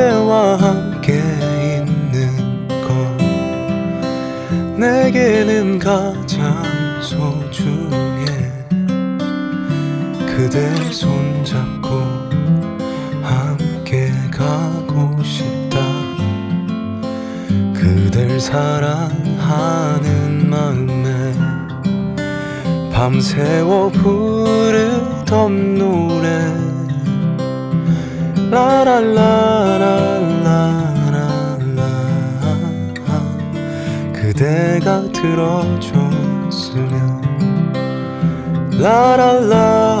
그대와 함께 있는 것. 내게는 가장 소중해. 그대 손잡고 함께 가고 싶다. 그댈 사랑하는 마음에 밤새워 부르던 노래. 라라라라라라라 그대가 들어줬으면 라라라라라라라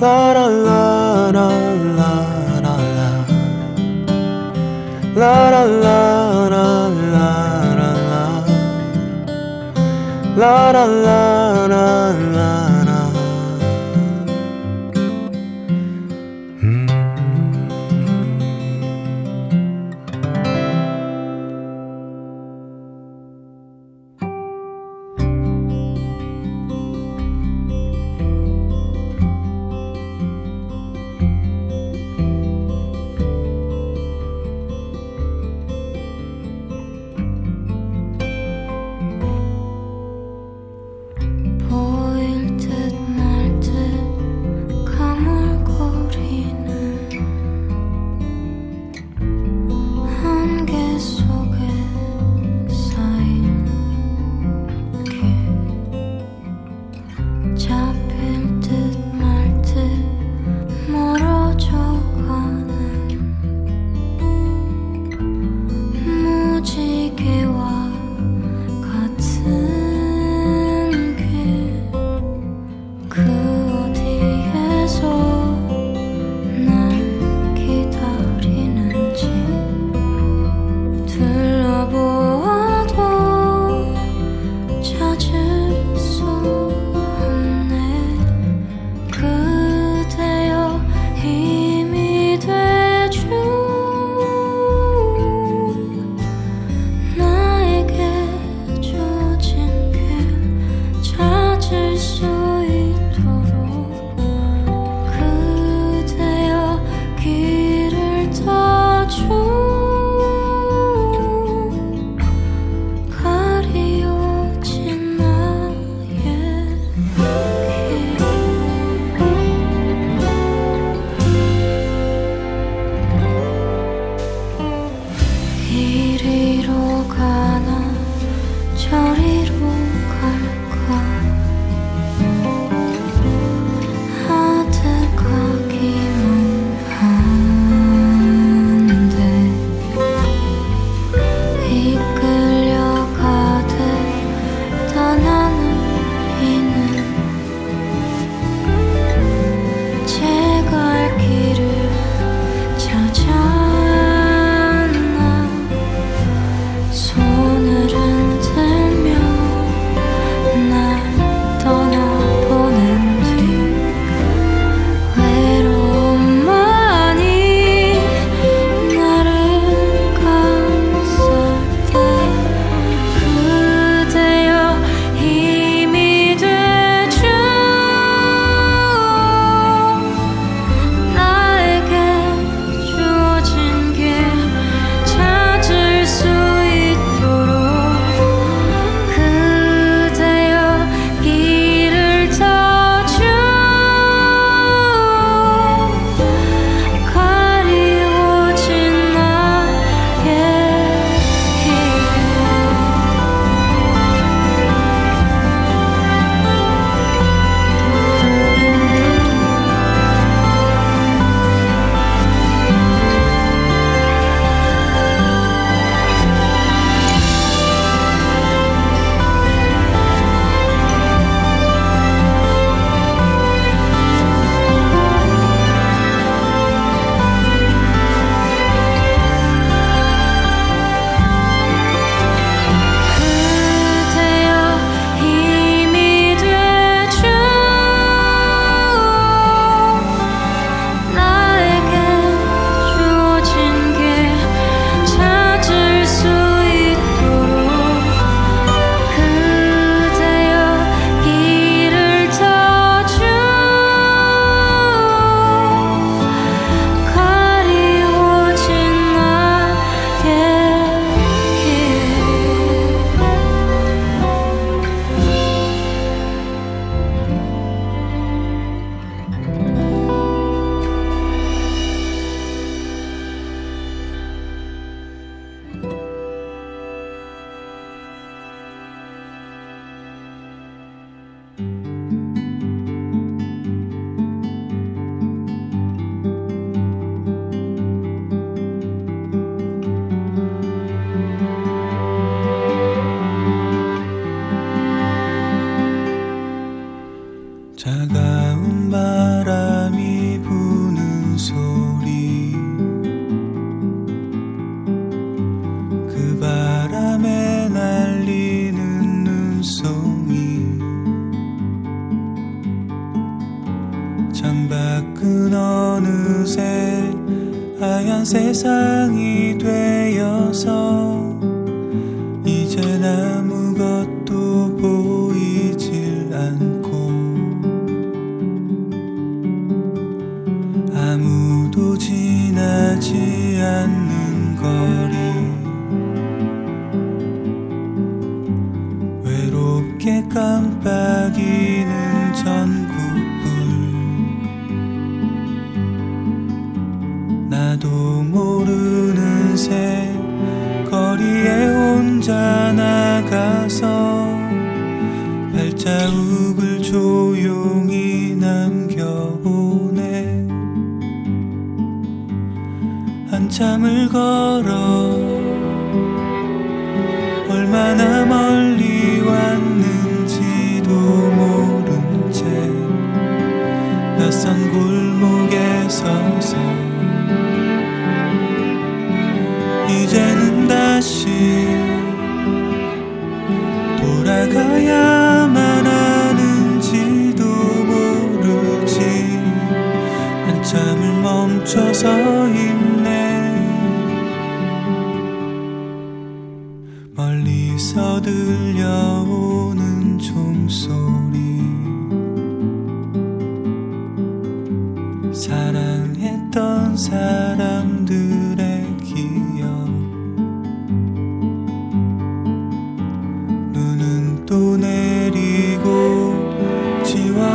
라라라라라라라 라라라라라라라 라라라라라라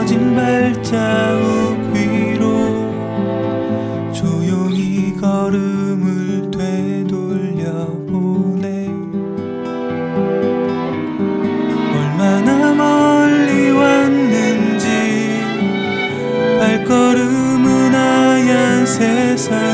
거짓말 자욱 위로 조용히 걸음을 되돌려보네 얼마나 멀리 왔는지 발걸음은 하얀 세상.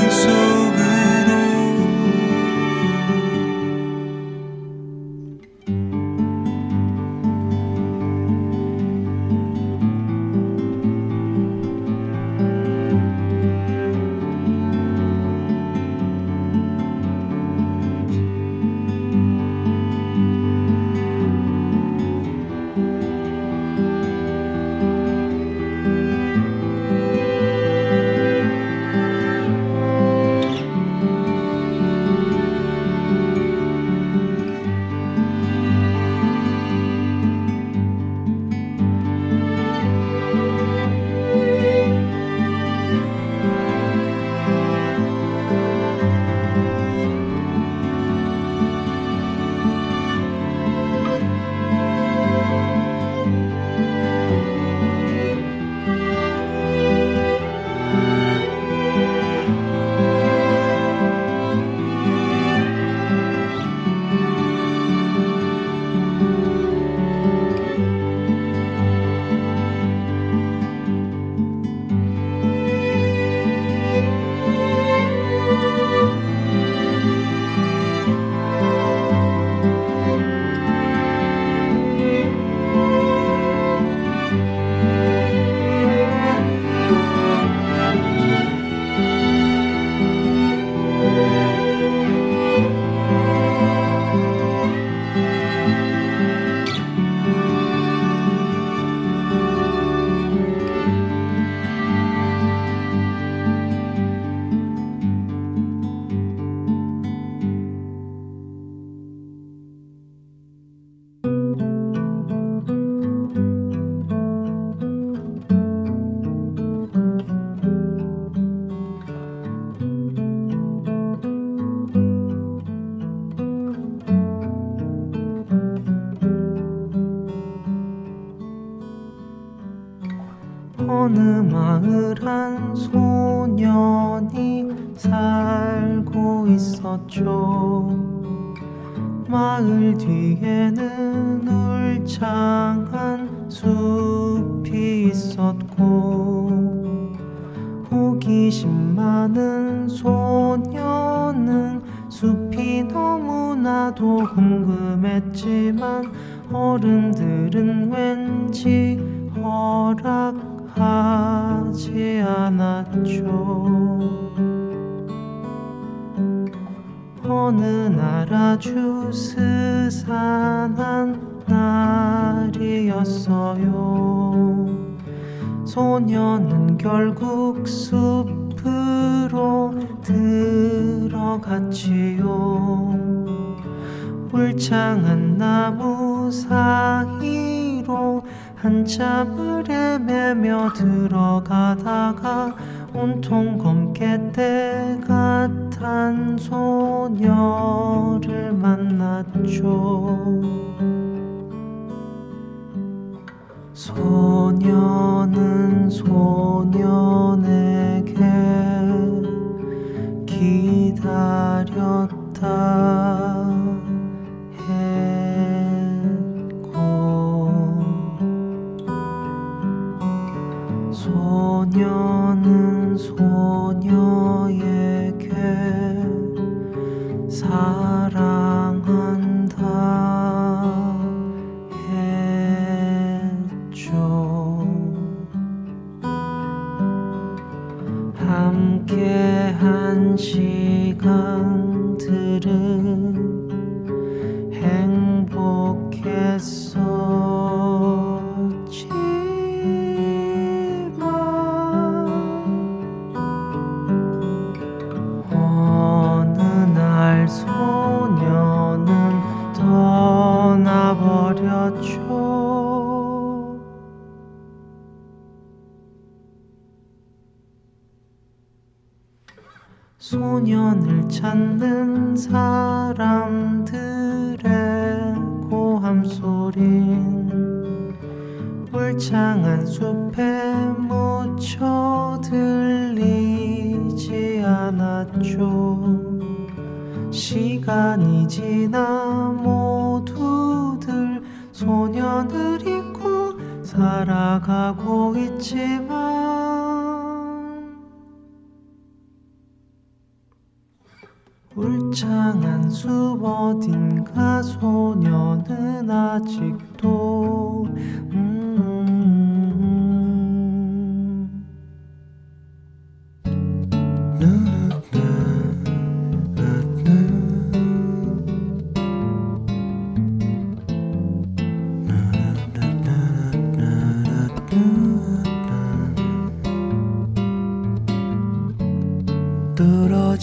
기다렸다.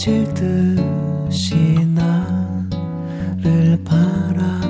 미칠 듯이 나를 바라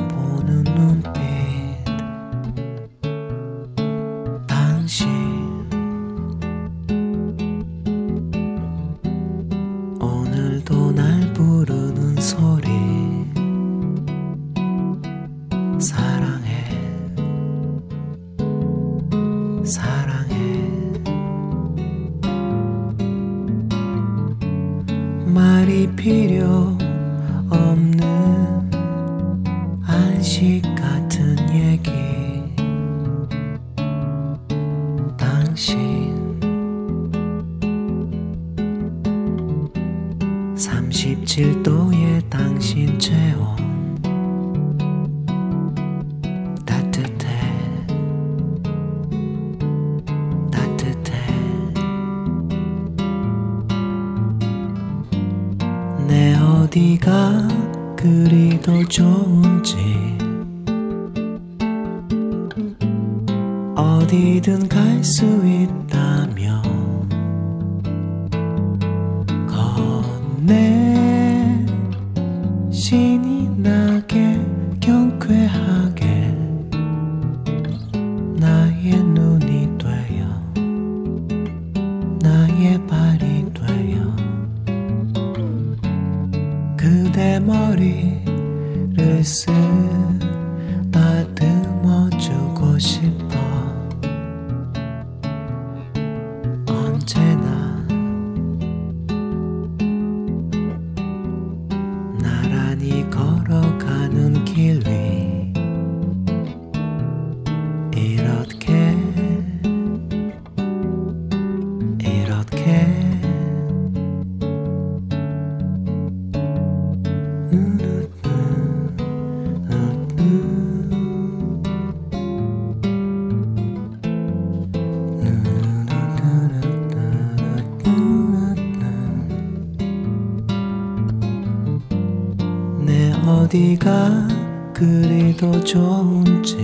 네가 그리도 좋은지.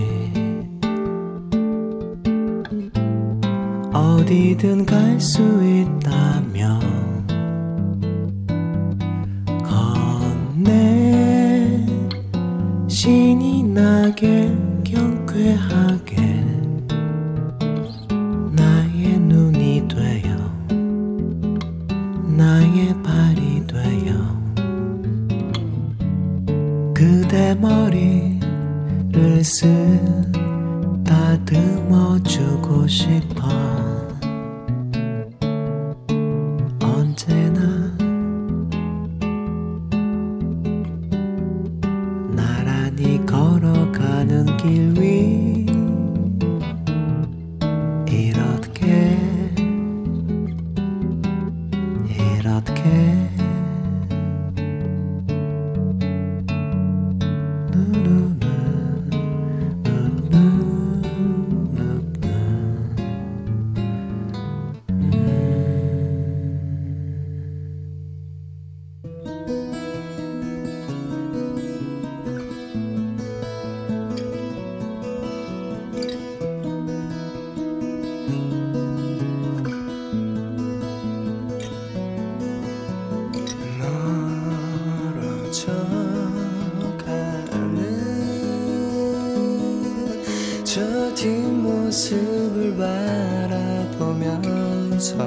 어디든 갈 수 있다. 멈춰가는 저 뒷모습을 바라보면서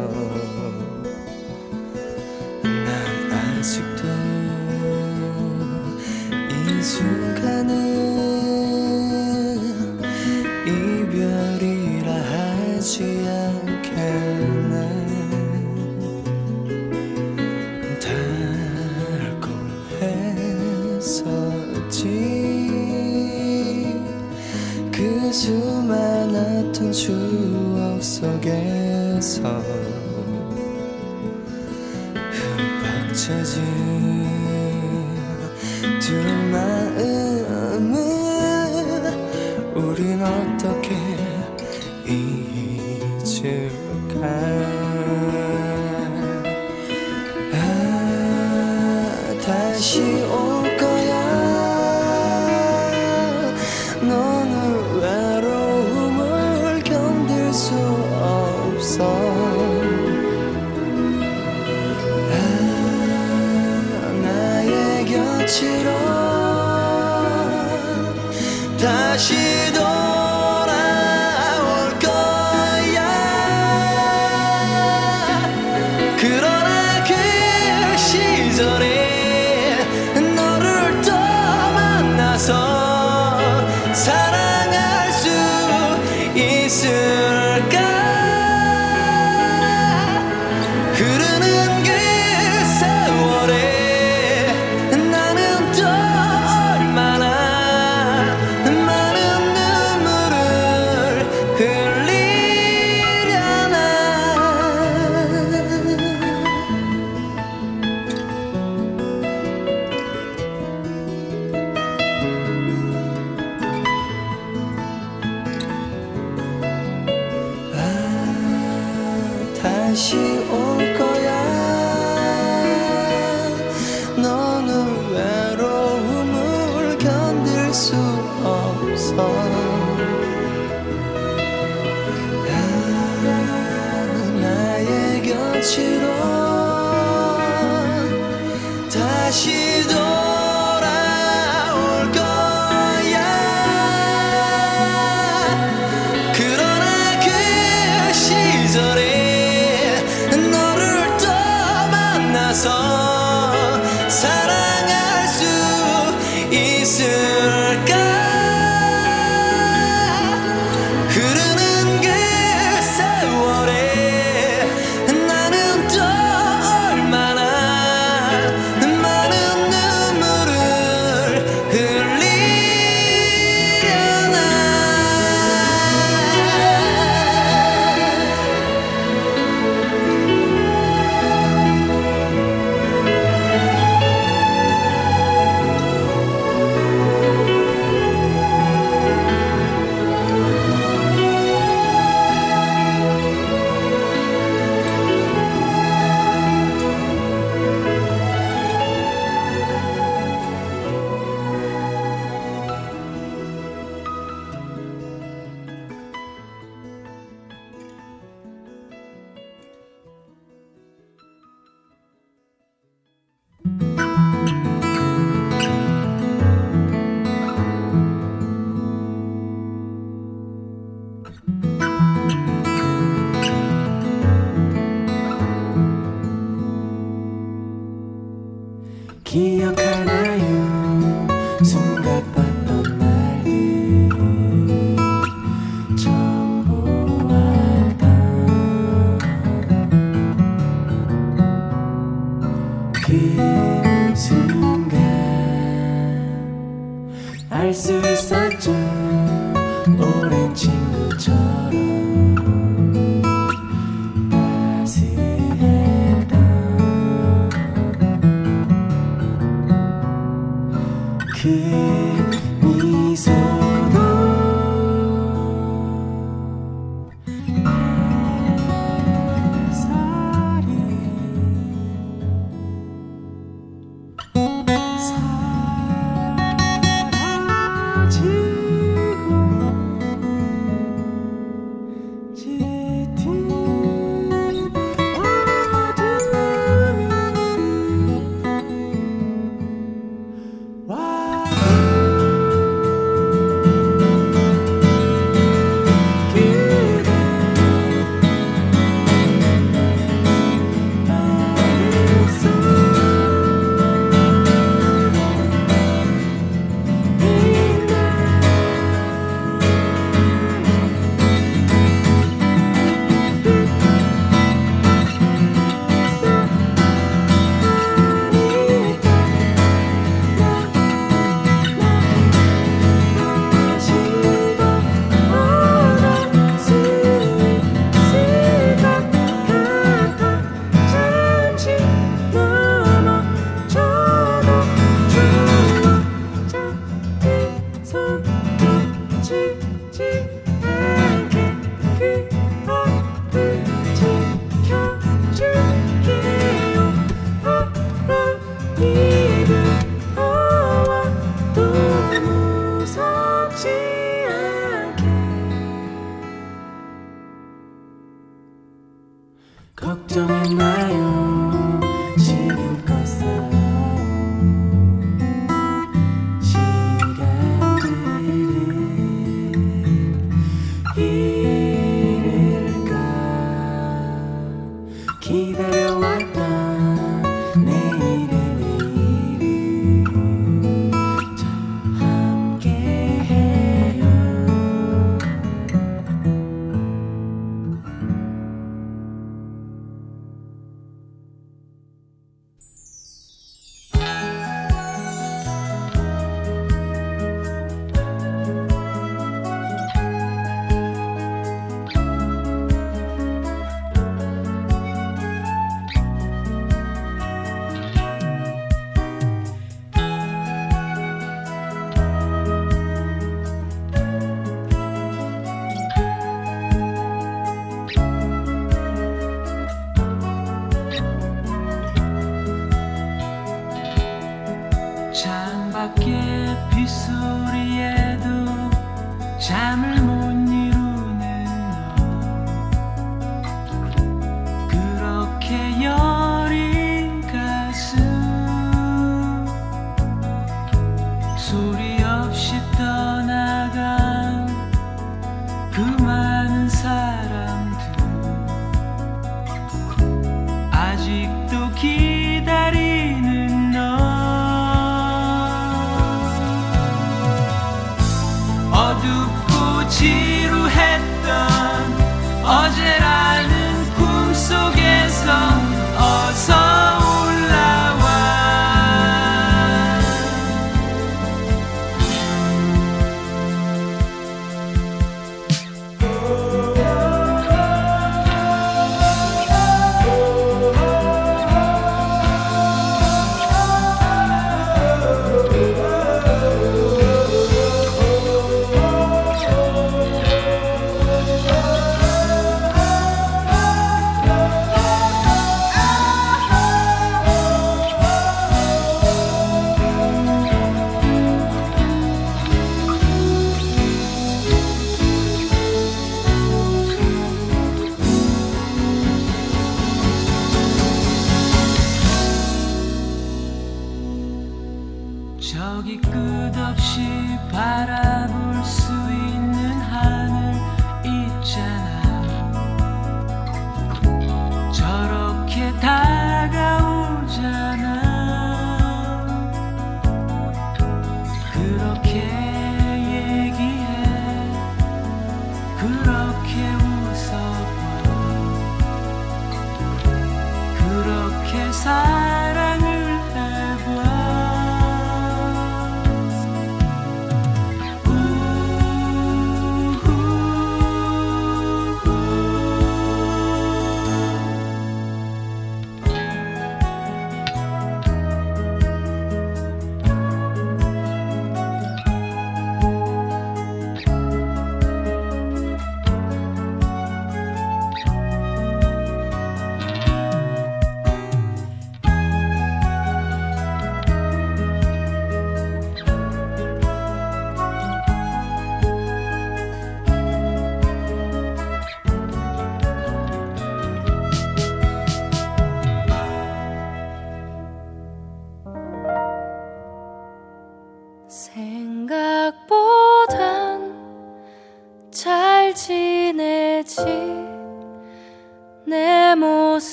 아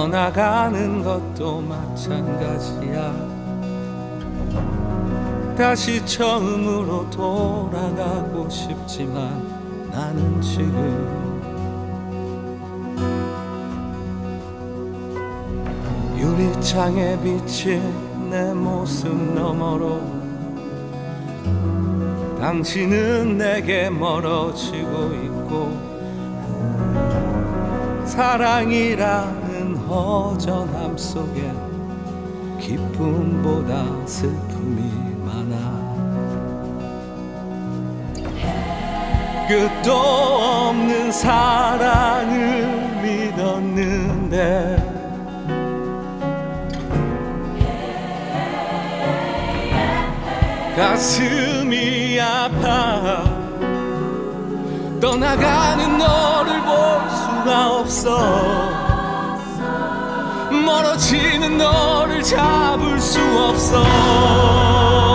떠나가는 것도 마찬가지야. 다시 처음으로 돌아가고 싶지만 나는 지금 유리창에 비친 내 모습 너머로 당신은 내게 멀어지고 있고 사랑이라는 허전함 속에 기쁨보다 슬픔이 많아. 끝도 없는 사랑을 믿었는데 가슴이 아파. 떠나가는 너를 볼 수가 없어 멀어지는 너를 잡을 수 없어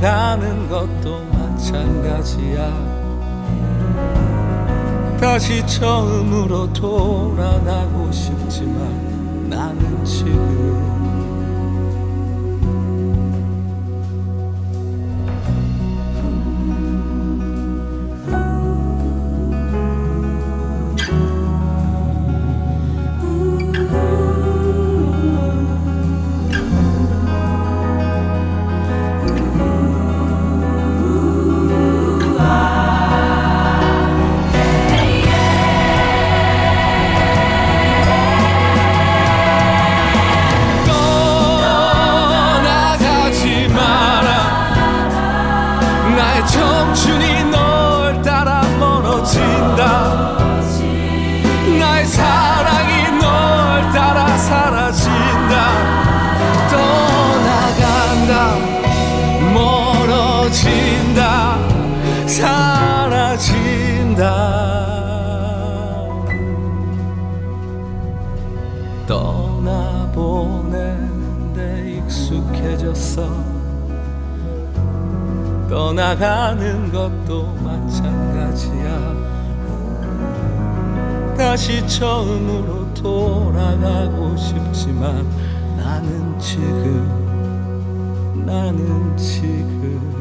떠나가는 것도 마찬가지야. 다시 처음으로 돌아가고 싶지만 나는 지금 나는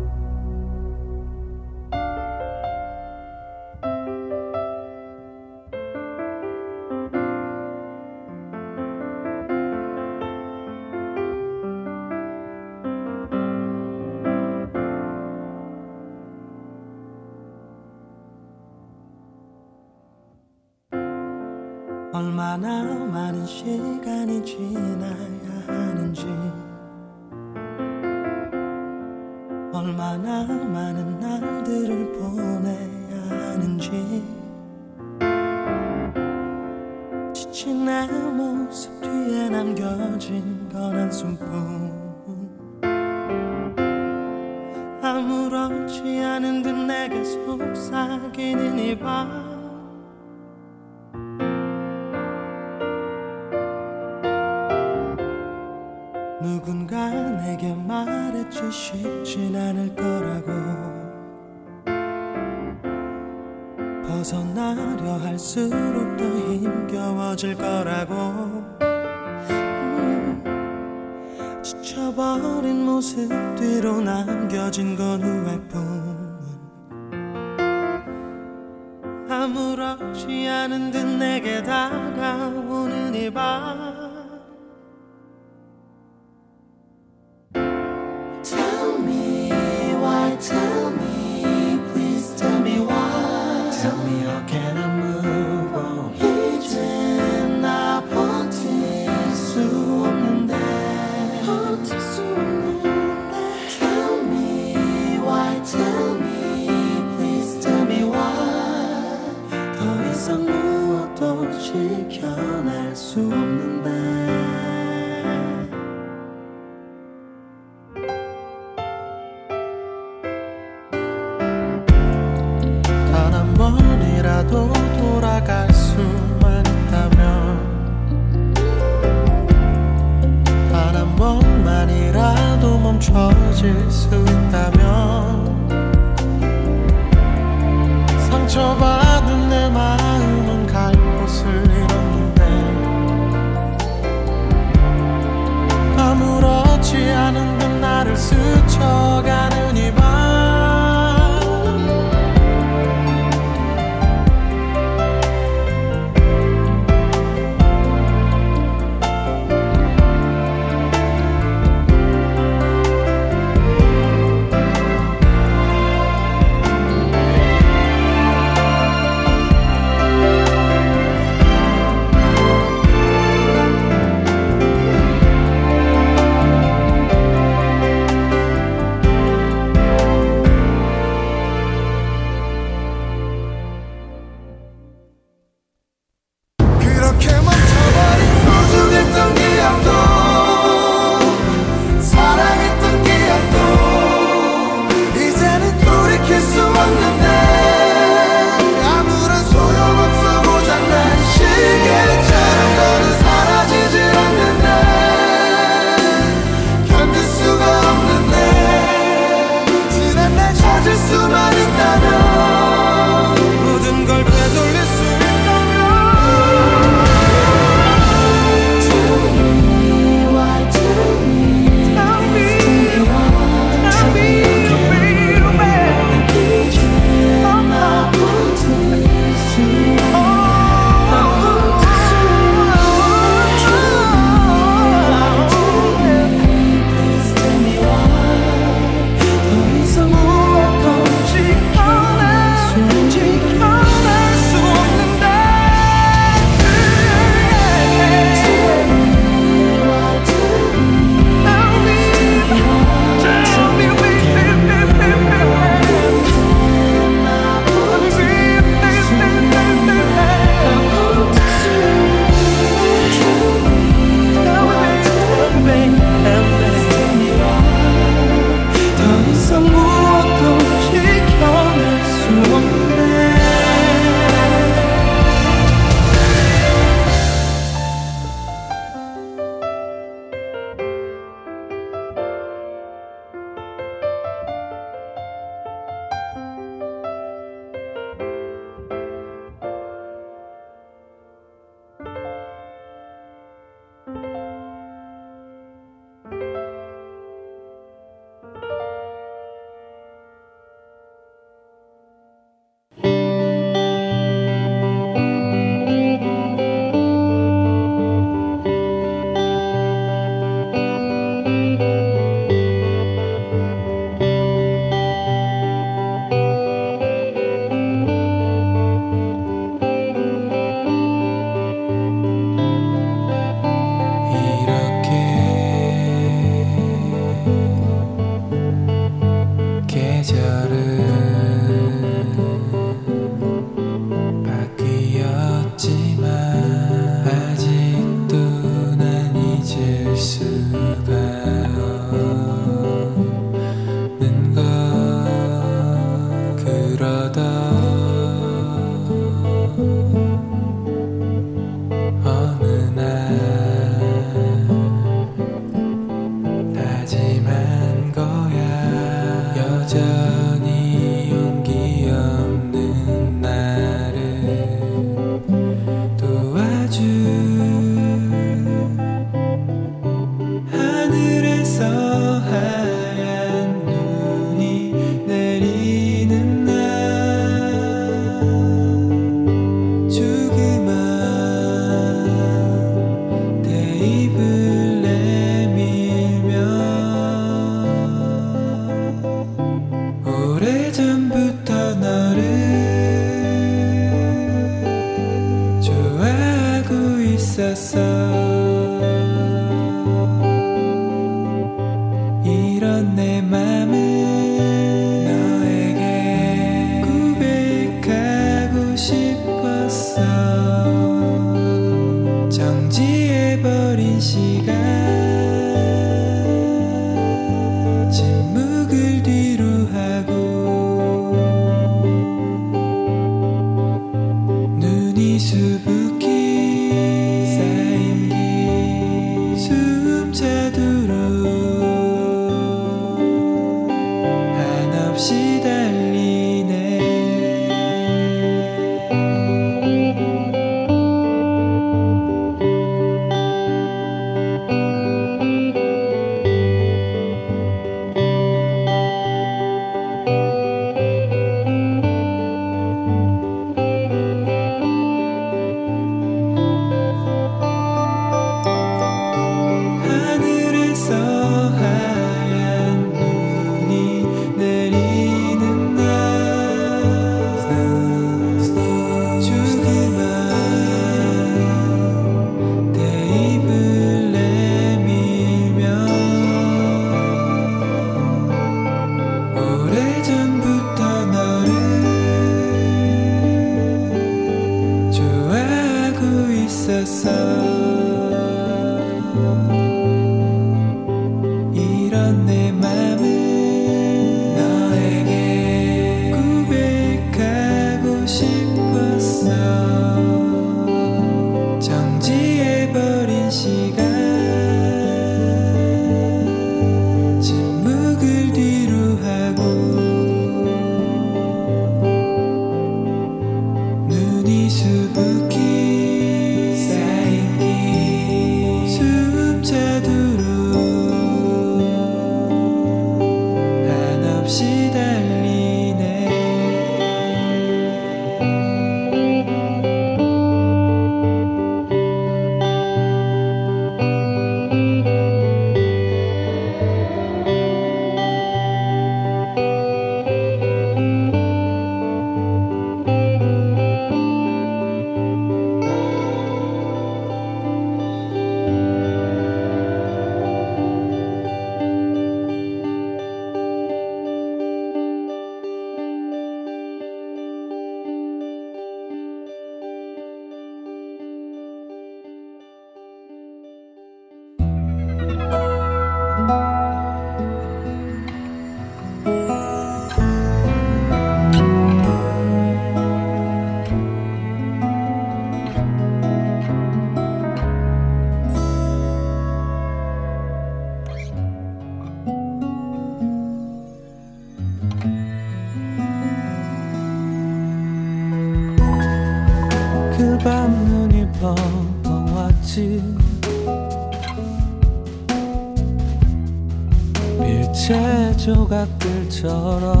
조각들처럼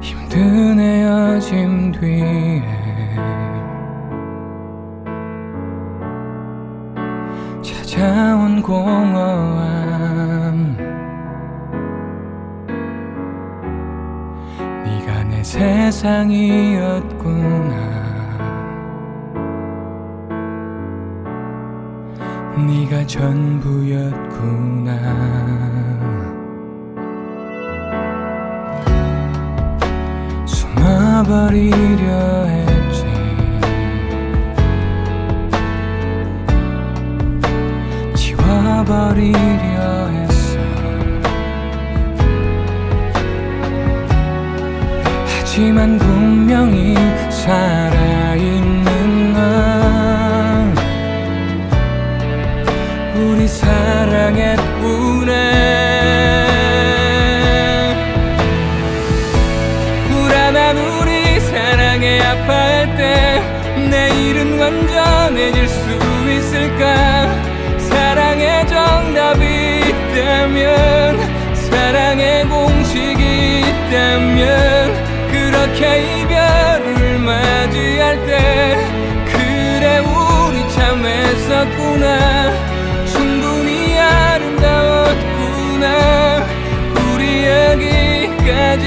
힘든 헤어짐 뒤에. 찾아온 공허함. 네가 내 세상이었구나. 네가 전부였구나 숨어버리려 했지. 지워버리려 했어. 하지만 분명히 살아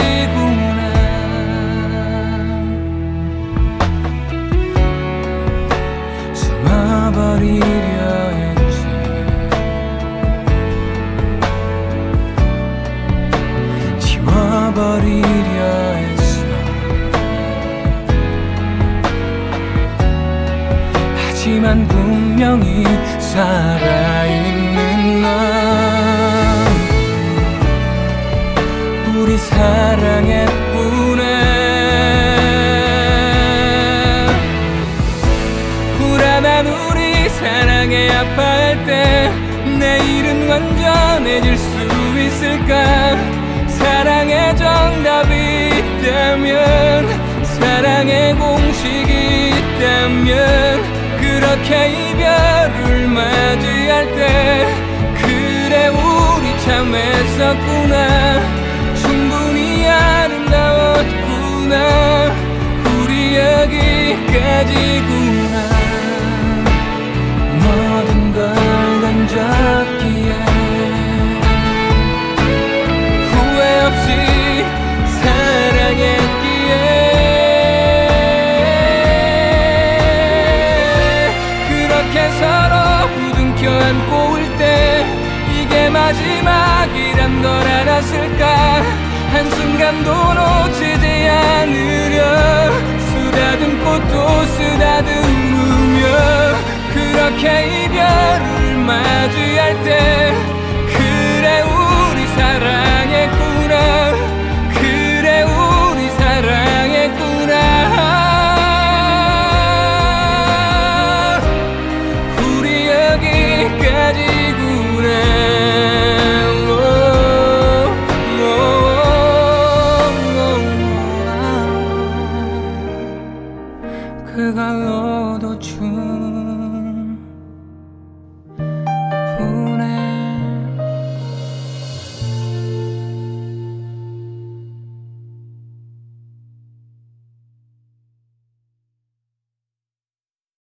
여기까지구나 숨어버리려 했지. 지워버리려 했어. 하지만 분명히 살아있 해질 수 있을까? 사랑의 정답이 있다면 사랑의 공식이 있다면 그렇게 이별을 맞이할 때 그래 우리 참 애썼구나. 충분히 아름다웠구나. 우리 여기까지구나 한 순간도 놓치지 않으려. 수다듬고또 쓰다듬으며 그렇게 이별을 맞이할 때 그래 우리 사랑.